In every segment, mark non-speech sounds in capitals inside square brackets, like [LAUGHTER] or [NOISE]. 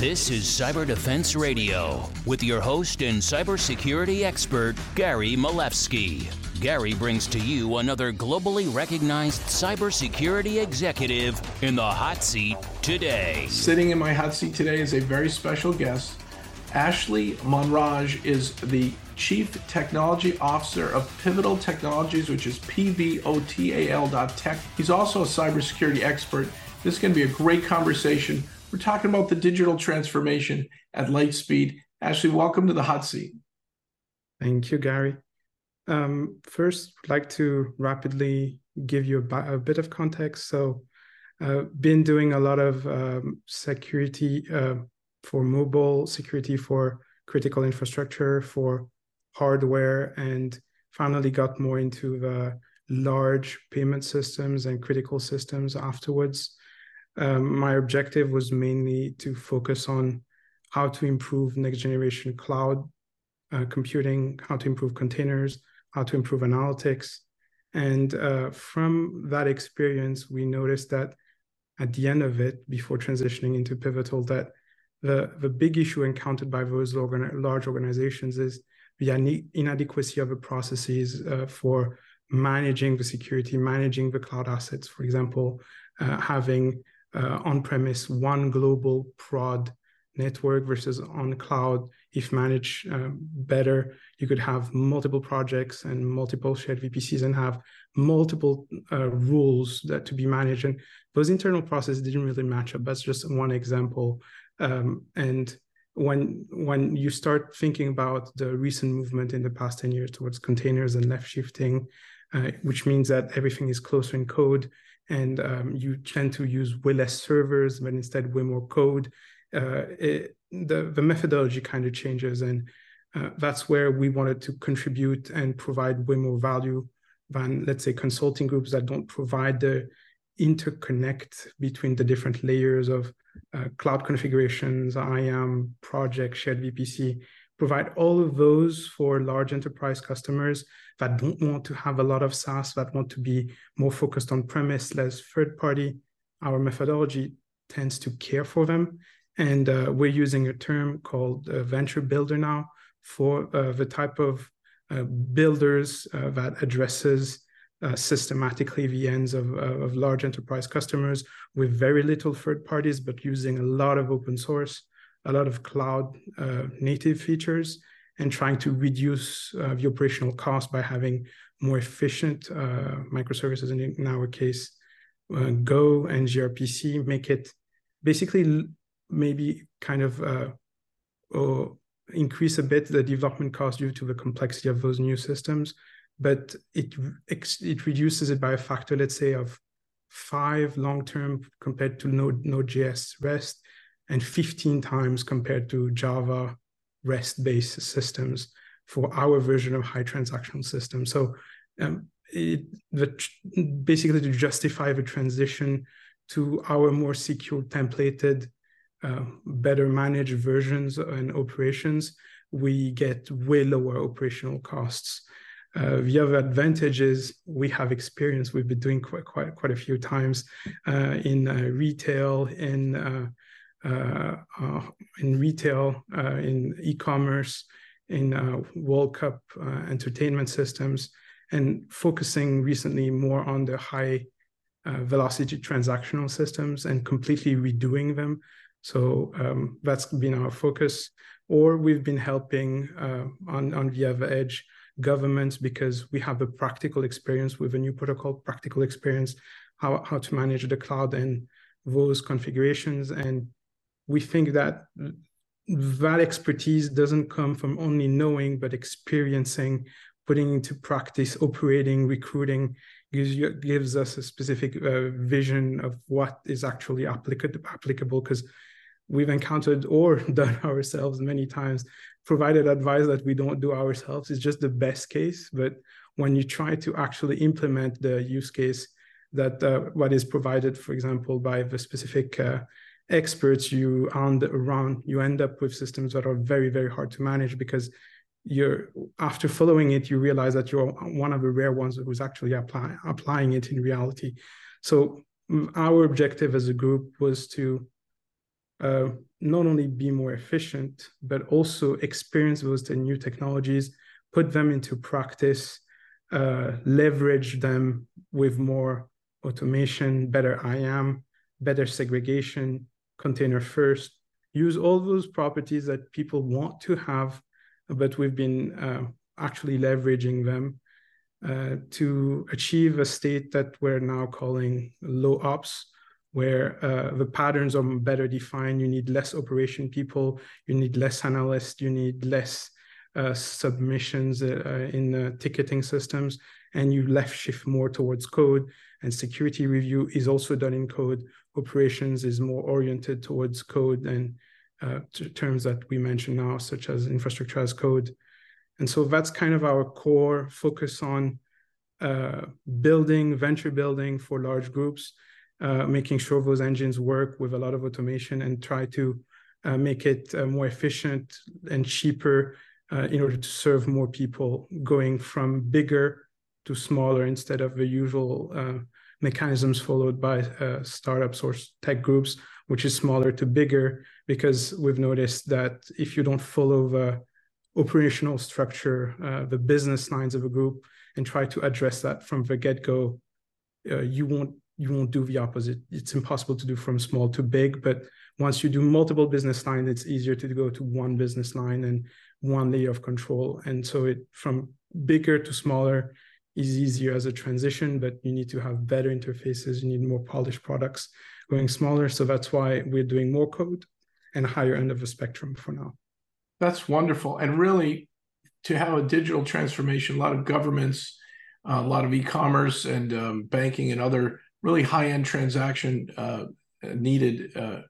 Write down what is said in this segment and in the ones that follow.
This is Cyber Defense Radio with your host and cybersecurity expert, Gary Miliefsky. Gary brings to you another globally recognized cybersecurity executive in the hot seat today. Sitting in my hot seat today is a very special guest. Ashley Manraj is the Chief Technology Officer of Pvotal Technologies, which is pvotal.tech. He's also a cybersecurity expert. This is going to be a great conversation. We're talking about the digital transformation at Lightspeed. Ashley, welcome to the hot seat. Thank you, Gary. Um, first, I'd like to rapidly give you a, a bit of context. So, uh, been doing a lot of um, security uh, for mobile security for critical infrastructure for hardware and finally got more into the large payment systems and critical systems afterwards. Um, my objective was mainly to focus on how to improve next generation cloud uh, computing, how to improve containers, how to improve analytics. And uh, from that experience, we noticed that at the end of it, before transitioning into Pvotal, that the, the big issue encountered by those large organizations is the inadequacy of the processes uh, for managing the security, managing the cloud assets. For example, uh, having uh, on-premise one global prod network versus on cloud. If managed uh, better, you could have multiple projects and multiple shared VPCs and have multiple uh, rules that to be managed. And those internal processes didn't really match up. That's just one example. Um, and when when you start thinking about the recent movement in the past 10 years towards containers and left shifting, uh, which means that everything is closer in code and um, you tend to use way less servers, but instead way more code, uh, it, the, the methodology kind of changes. And uh, that's where we wanted to contribute and provide way more value than, let's say, consulting groups that don't provide the interconnect between the different layers of uh, cloud configurations, IAM, project, shared VPC, provide all of those for large enterprise customers that don't want to have a lot of SaaS, that want to be more focused on premise, less third party. Our methodology tends to care for them. And uh, we're using a term called uh, venture builder now for uh, the type of uh, builders uh, that addresses uh, systematically the ends of, of large enterprise customers with very little third parties, but using a lot of open source, a lot of cloud uh, native features, and trying to reduce uh, the operational cost by having more efficient uh, microservices. And in our case, uh, Go and gRPC make it basically maybe kind of increase a bit the development cost due to the complexity of those new systems but it it reduces it by a factor, let's say, of five long term compared to Node Node.js REST, and 15 times compared to Java REST based systems for our version of high transactional system. So um, it, basically to justify the transition to our more secure templated, uh, better managed versions and operations, we get way lower operational costs. Uh, the other advantage is we have experience. We've been doing quite quite, quite a few times uh, in uh, retail, in uh, Uh, uh, in retail, uh, in e-commerce, in World Cup entertainment systems, and focusing recently more on the high velocity transactional systems and completely redoing them. So um, that's been our focus. Or we've been helping on on the other edge governments because we have a practical experience with a new protocol, practical experience, how, how to manage the cloud and those configurations. And we think that that expertise doesn't come from only knowing, but experiencing, putting into practice, operating, recruiting, gives, you, gives us a specific uh, vision of what is actually applicable applicable because we've encountered or [LAUGHS] done ourselves many times provided advice that we don't do ourselves is just the best case. But when you try to actually implement the use case that uh, what is provided for example by the specific uh, experts you and around you end up with systems that are very very hard to manage because you're after following it you realize that you're one of the rare ones who's actually apply, applying it in reality. So our objective as a group was to uh, not only be more efficient, but also experience those new technologies, put them into practice, uh, leverage them with more automation, better IAM, better segregation, container first, use all those properties that people want to have, but we've been uh, actually leveraging them uh, to achieve a state that we're now calling low ops, where uh, the patterns are better defined. You need less operation people, you need less analysts, you need less uh, submissions uh, in ticketing systems, and you left shift more towards code. And security review is also done in code. Operations is more oriented towards code and uh, terms that we mentioned now, such as infrastructure as code. And so that's kind of our core focus on uh, building, venture building for large groups, uh, making sure those engines work with a lot of automation and try to uh, make it uh, more efficient and cheaper uh, in order to serve more people, going from bigger to smaller instead of the usual uh, mechanisms followed by startups or tech groups, which is smaller to bigger, because we've noticed that if you don't follow the operational structure, uh, the business lines of a group, and try to address that from the get-go, uh, you won't you won't do the opposite. It's impossible to do from small to big, but once you do multiple business lines, it's easier to go to one business line and one layer of control. And so it from bigger to smaller is easier as a transition, but you need to have better interfaces. You need more polished products going smaller. So that's why we're doing more code and higher end of the spectrum for now. That's wonderful. And really, to have a digital transformation, a lot of governments, uh, a lot of e-commerce and um, banking and other really high-end transaction uh, needed uh,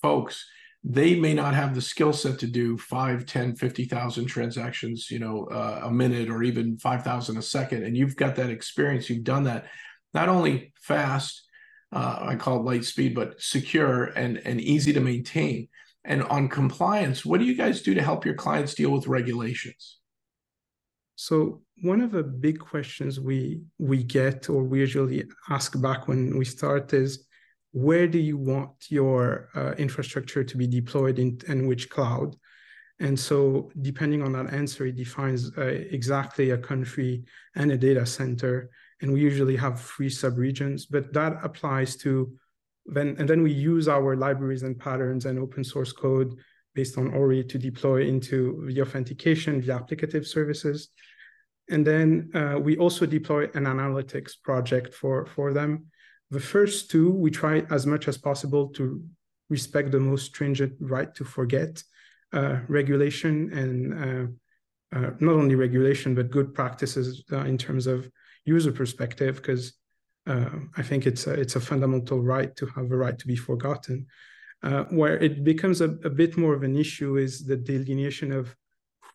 folks, they may not have the skill set to do 5, 10, 50,000 transactions, you know, uh, a minute or even 5,000 a second. And you've got that experience. You've done that not only fast, uh, I call it light speed, but secure and, and easy to maintain. And on compliance, what do you guys do to help your clients deal with regulations? So one of the big questions we we get or we usually ask back when we start is where do you want your uh, infrastructure to be deployed in and which cloud? And so depending on that answer, it defines uh, exactly a country and a data center. And we usually have three subregions, but that applies to then and then we use our libraries and patterns and open source code based on Ory to deploy into the authentication, the applicative services. And then uh, we also deploy an analytics project for, for them. The first two, we try as much as possible to respect the most stringent right to forget uh, regulation and uh, uh not only regulation, but good practices uh, in terms of user perspective, because uh, I think it's a, it's a fundamental right to have a right to be forgotten. Uh, where it becomes a, a, bit more of an issue is the delineation of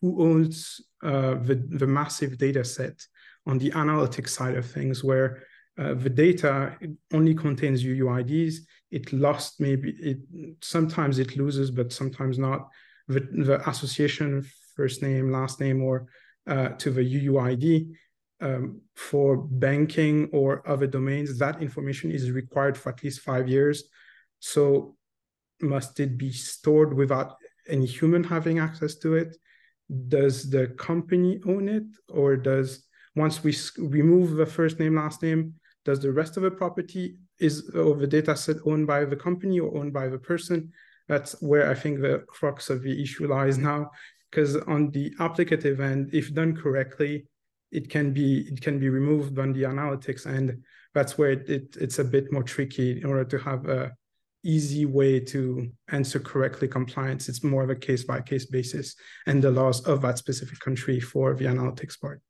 who owns uh, the, the massive data set on the analytics side of things, where uh, the data only contains UUIDs. It lost maybe it sometimes it loses, but sometimes not. The, the association, first name, last name, or uh, to the UUID um, for banking or other domains, that information is required for at least five years. So must it be stored without any human having access to it? Does the company own it? Or does, once we remove the first name, last name, does the rest of the property is of the data set owned by the company or owned by the person? That's where I think the crux of the issue lies now. Because on the applicative end, if done correctly, it can be it can be removed on the analytics and that's where it, it, it's a bit more tricky in order to have a easy way to answer correctly compliance it's more of a case by case basis and the laws of that specific country for the analytics part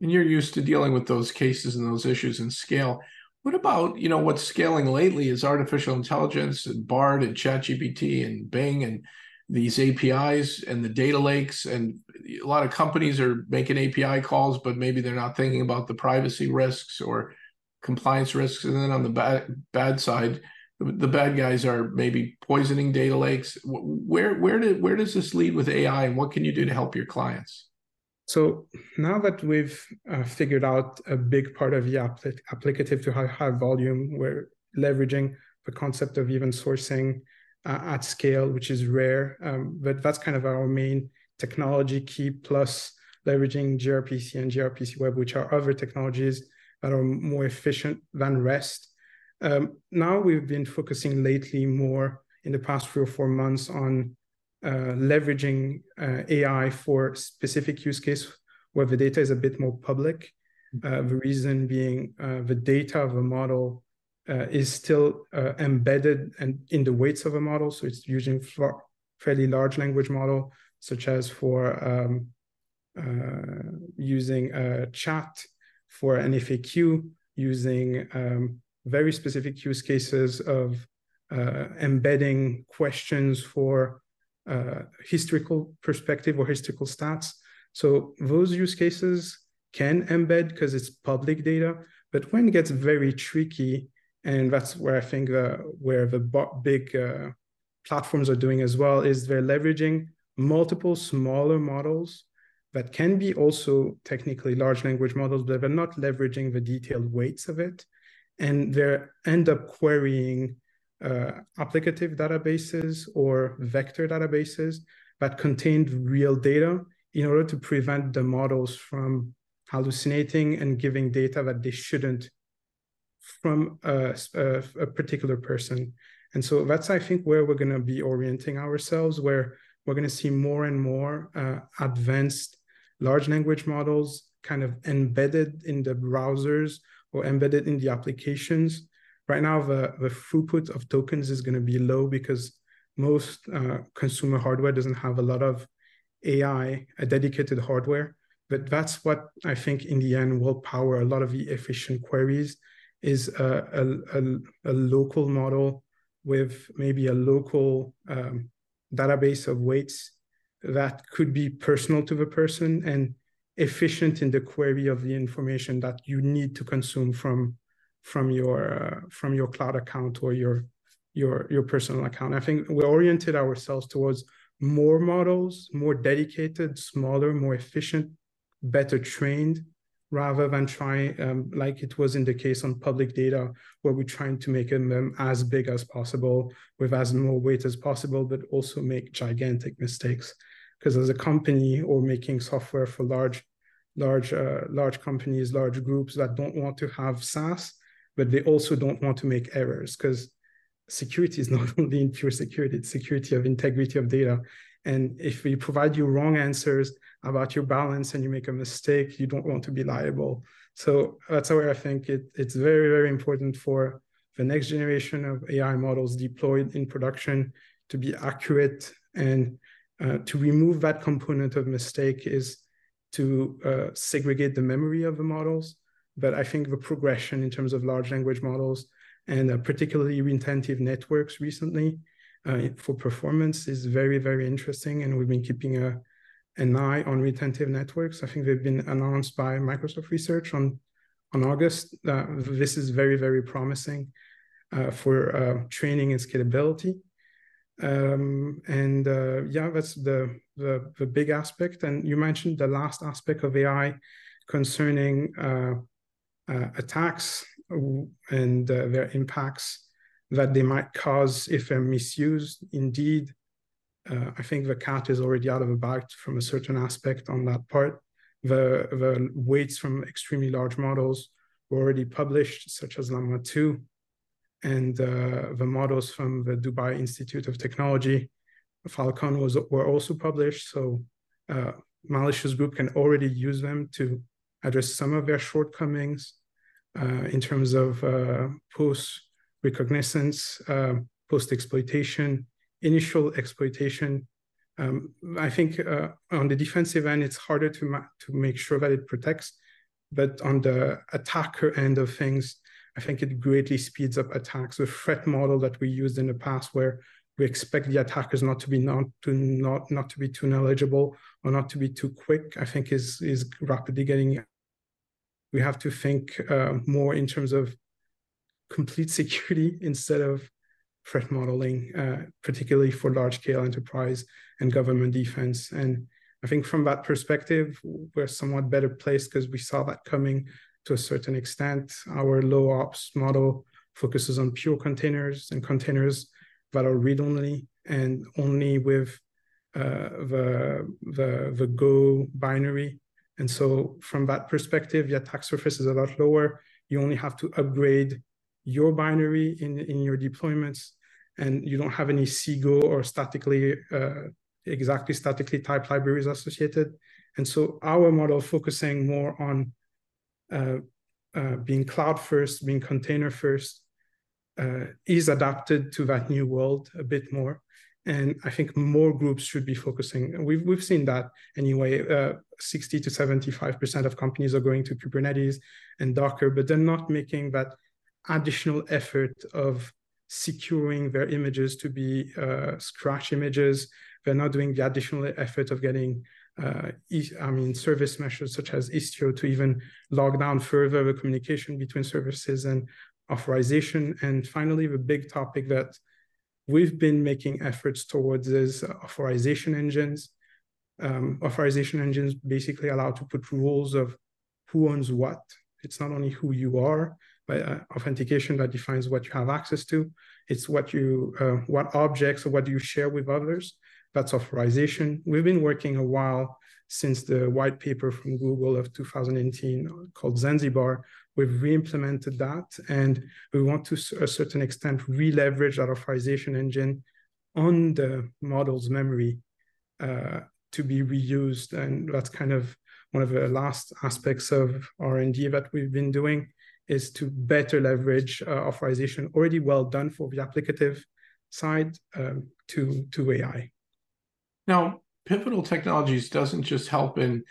and you're used to dealing with those cases and those issues in scale what about you know what's scaling lately is artificial intelligence and bard and chatgpt and bing and these APIs and the data lakes, and a lot of companies are making API calls, but maybe they're not thinking about the privacy risks or compliance risks. And then on the bad bad side, the, the bad guys are maybe poisoning data lakes. Where where did where does this lead with AI, and what can you do to help your clients? So now that we've uh, figured out a big part of the applic- applicative to high, high volume, we're leveraging the concept of event sourcing uh, at scale, which is rare. Um, but that's kind of our main technology key plus leveraging gRPC and gRPC Web, which are other technologies that are more efficient than REST. Um, now we've been focusing lately more in the past three or four months on leveraging uh, AI for specific use case where the data is a bit more public. Uh, the reason being uh, the data of a model uh, is still uh, embedded and in the weights of a model. So it's using fairly large language model, such as for um, using a chat for an FAQ, using um, very specific use cases of embedding questions for uh, historical perspective or historical stats. So those use cases can embed because it's public data, but when it gets very tricky, and that's where I think where the big uh, platforms are doing as well is they're leveraging multiple smaller models that can be also technically large language models, but they're not leveraging the detailed weights of it, and they end up querying uh, applicative databases or vector databases that contained real data in order to prevent the models from hallucinating and giving data that they shouldn't from a, a, a particular person. And so that's, I think, where we're going to be orienting ourselves, where we're going to see more and more uh, advanced large language models kind of embedded in the browsers or embedded in the applications Right now, the, the throughput of tokens is going to be low because most uh, consumer hardware doesn't have a lot of AI, a dedicated hardware. But that's what I think in the end will power a lot of the efficient queries is a, a, a, a local model with maybe a local um, database of weights that could be personal to the person and efficient in the query of the information that you need to consume from from your uh, from your cloud account or your your your personal account. I think we oriented ourselves towards more models, more dedicated, smaller, more efficient, better trained, rather than trying um, like it was in the case on public data, where we're trying to make them as big as possible with as more weight as possible, but also make gigantic mistakes. Because as a company or making software for large, large, uh, large companies, large groups that don't want to have SaaS, but they also don't want to make errors because security is [LAUGHS] not only in pure security, it's security of integrity of data. And if we provide you wrong answers about your balance and you make a mistake, you don't want to be liable. So that's where I think it, it's very, very important for the next generation of AI models deployed in production to be accurate and uh, to remove that component of mistake is to uh, segregate the memory of the models but I think the progression in terms of large language models and uh, particularly retentive networks recently uh, for performance is very, very interesting. And we've been keeping a, an eye on retentive networks. I think they've been announced by Microsoft Research on, on August. Uh, this is very, very promising uh, for uh, training and scalability. Um, and uh, yeah, that's the, the, the big aspect. And you mentioned the last aspect of AI concerning attacks and uh, their impacts that they might cause if they're misused. Indeed, uh, I think the cat is already out of the bag from a certain aspect on that part. The, the weights from extremely large models were already published, such as Llama 2, and uh, the models from the Dubai Institute of Technology, Falcon, was, were also published. So uh, malicious group can already use them to address some of their shortcomings uh, in terms of uh, post reconnaissance, uh, post exploitation, initial exploitation. Um, I think on the defensive end, it's harder to, ma- to make sure that it protects. But on the attacker end of things, I think it greatly speeds up attacks. The threat model that we used in the past, where we expect the attackers not to be not to not not to be too knowledgeable or not to be too quick, I think is is rapidly getting we have to think uh, more in terms of complete security [LAUGHS] instead of threat modeling, uh, particularly for large scale enterprise and government defense. And I think from that perspective, we're somewhat better placed because we saw that coming to a certain extent. Our low ops model focuses on pure containers, and containers that are read-only and only with uh, the, the, the Go binary. And so from that perspective, the attack surface is a lot lower. You only have to upgrade your binary in, in your deployments, and you don't have any CGO or statically uh, exactly statically typed libraries associated. And so our model focusing more on uh, uh, being cloud first, being container first, uh, is adapted to that new world a bit more. And I think more groups should be focusing. We've we've seen that anyway. Uh, 60 to 75 percent of companies are going to Kubernetes and Docker, but they're not making that additional effort of securing their images to be uh, scratch images. They're not doing the additional effort of getting uh, I mean, service meshes such as Istio to even log down further the communication between services and authorization. And finally, the big topic that we've been making efforts towards is authorization engines. Um, authorization engines basically allow to put rules of who owns what. It's not only who you are, but uh, authentication that defines what you have access to. It's what you, uh, what objects or what do you share with others. That's authorization. We've been working a while since the white paper from Google of 2018 called Zanzibar. We've re-implemented that, and we want to a certain extent re-leverage that authorization engine on the model's memory uh, to be reused. And that's kind of one of the last aspects of R&D that we've been doing is to better leverage uh, authorization already well done for the applicative side um, to, to AI. Now, Pvotal Technologies doesn't just help in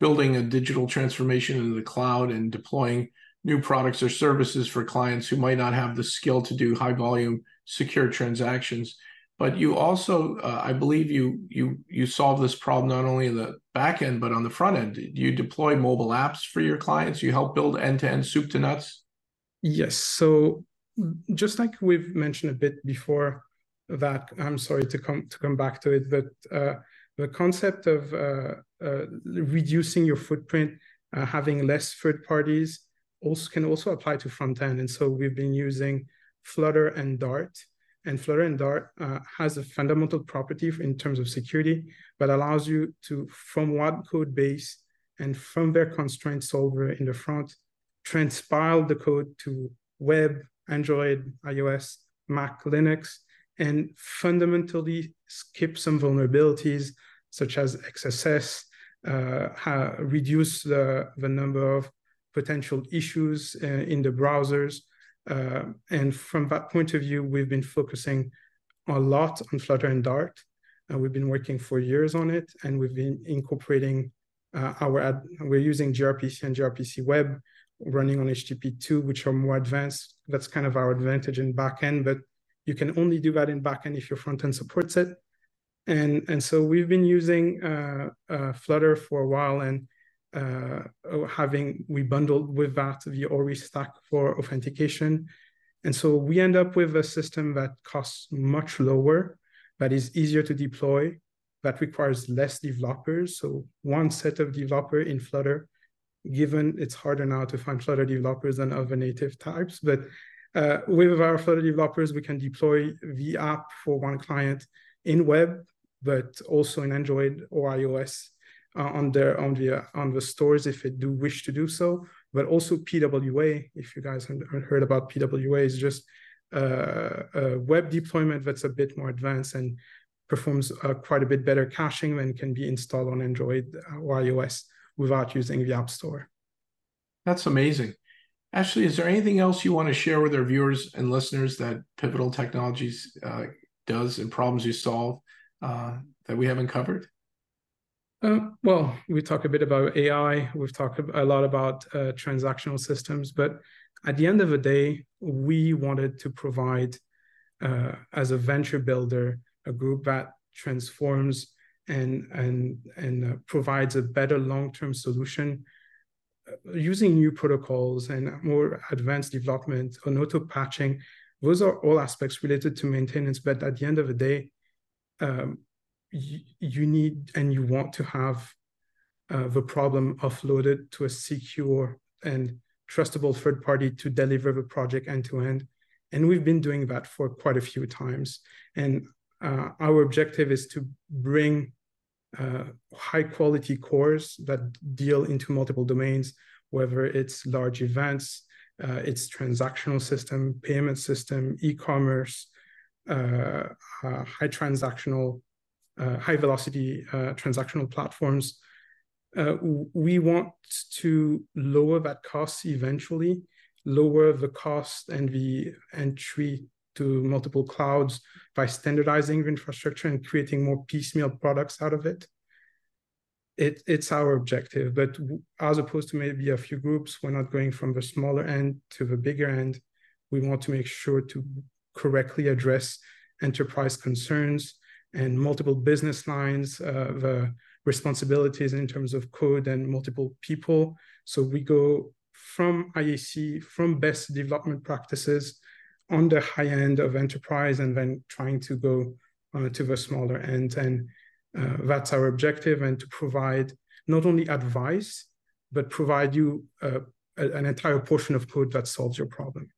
building a digital transformation in the cloud and deploying new products or services for clients who might not have the skill to do high volume secure transactions. But you also uh, i believe you you you solve this problem not only in the back end but on the front end. You deploy mobile apps for your clients? You help build end-to-end soup to nuts? Yes. So just like we've mentioned a bit before that i'm sorry to come to come back to it but uh, the concept of uh, uh, reducing your footprint uh, having less third parties also can also apply to front end. And so we've been using flutter and dart. And flutter and dart uh, has a fundamental property in terms of security that allows you to from one code base and from their constraint solver in the front transpile the code to web android ios mac linux and fundamentally skip some vulnerabilities such as XSS, uh, reduce the, the number of potential issues uh, in the browsers. Uh, and from that point of view, we've been focusing a lot on Flutter and Dart. Uh, we've been working for years on it, and we've been incorporating our ad. We're using gRPC and gRPC Web running on HTTP2, which are more advanced. That's kind of our advantage in backend, but you can only do that in backend if your front end supports it. And, and so we've been using uh, uh, Flutter for a while and uh, having, we bundled with that the Ory stack for authentication. And so we end up with a system that costs much lower, that is easier to deploy, that requires less developers. So one set of developer in Flutter, given it's harder now to find Flutter developers than other native types, but uh, with our Flutter developers, we can deploy the app for one client in web, but also in Android or iOS uh, on their on the on the stores if they do wish to do so. But also PWA, if you guys haven't heard about PWA, is just uh, a web deployment that's a bit more advanced and performs uh, quite a bit better caching and can be installed on Android or iOS without using the App Store. That's amazing. Ashley, is there anything else you want to share with our viewers and listeners that Pvotal Technologies uh, does and problems you solve uh, that we haven't covered? Uh, well, we talk a bit about AI. We've talked a lot about uh, transactional systems, but at the end of the day, we wanted to provide, uh, as a venture builder, a group that transforms and and and uh, provides a better long-term solution using new protocols and more advanced development on auto patching, those are all aspects related to maintenance. But at the end of the day, um, you, need and you want to have uh, the problem offloaded to a secure and trustable third party to deliver the project end to end. And we've been doing that for quite a few times. And uh, our objective is to bring uh, high quality cores that deal into multiple domains, whether it's large events, uh, it's transactional system, payment system, e-commerce, uh, uh, high transactional, Uh, high velocity uh, transactional platforms. Uh, we want to lower that cost eventually, lower the cost and the entry to multiple clouds by standardizing the infrastructure and creating more piecemeal products out of it. It, it's our objective, but as opposed to maybe a few groups, we're not going from the smaller end to the bigger end. We want to make sure to correctly address enterprise concerns and multiple business lines, uh, the responsibilities in terms of code and multiple people. So we go from IAC, from best development practices on the high end of enterprise and then trying to go uh, to the smaller end. And uh, that's our objective and to provide not only advice, but provide you uh, an entire portion of code that solves your problem.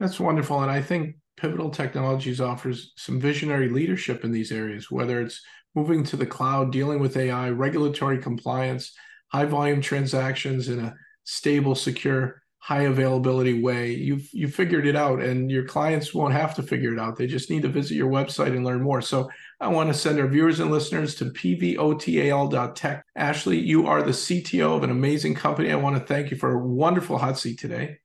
That's wonderful. And I think Pvotal Technologies offers some visionary leadership in these areas, whether it's moving to the cloud, dealing with AI, regulatory compliance, high volume transactions in a stable, secure high availability way. You've you figured it out and your clients won't have to figure it out. They just need to visit your website and learn more. So i want to send our viewers and listeners to pvotal.tech ashley you are the cto of an amazing company. I want to thank you for a wonderful hot seat today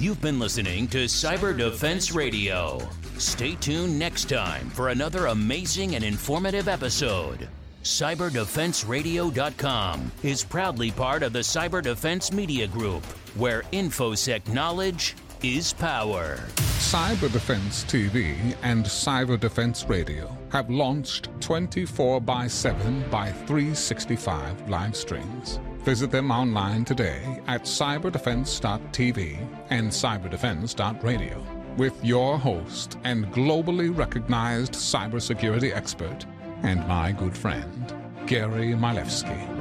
You've been listening to Cyber Defense Radio. Stay tuned next time for another amazing and informative episode. CyberDefenseRadio.com is proudly part of the Cyber Defense Media Group, where InfoSec knowledge is power. Cyber Defense TV and Cyber Defense Radio have launched 24 by 7 by 365 live streams. Visit them online today at cyberdefense.tv and cyberdefense.radio with your host and globally recognized cybersecurity expert, and my good friend, Gary Miliefsky.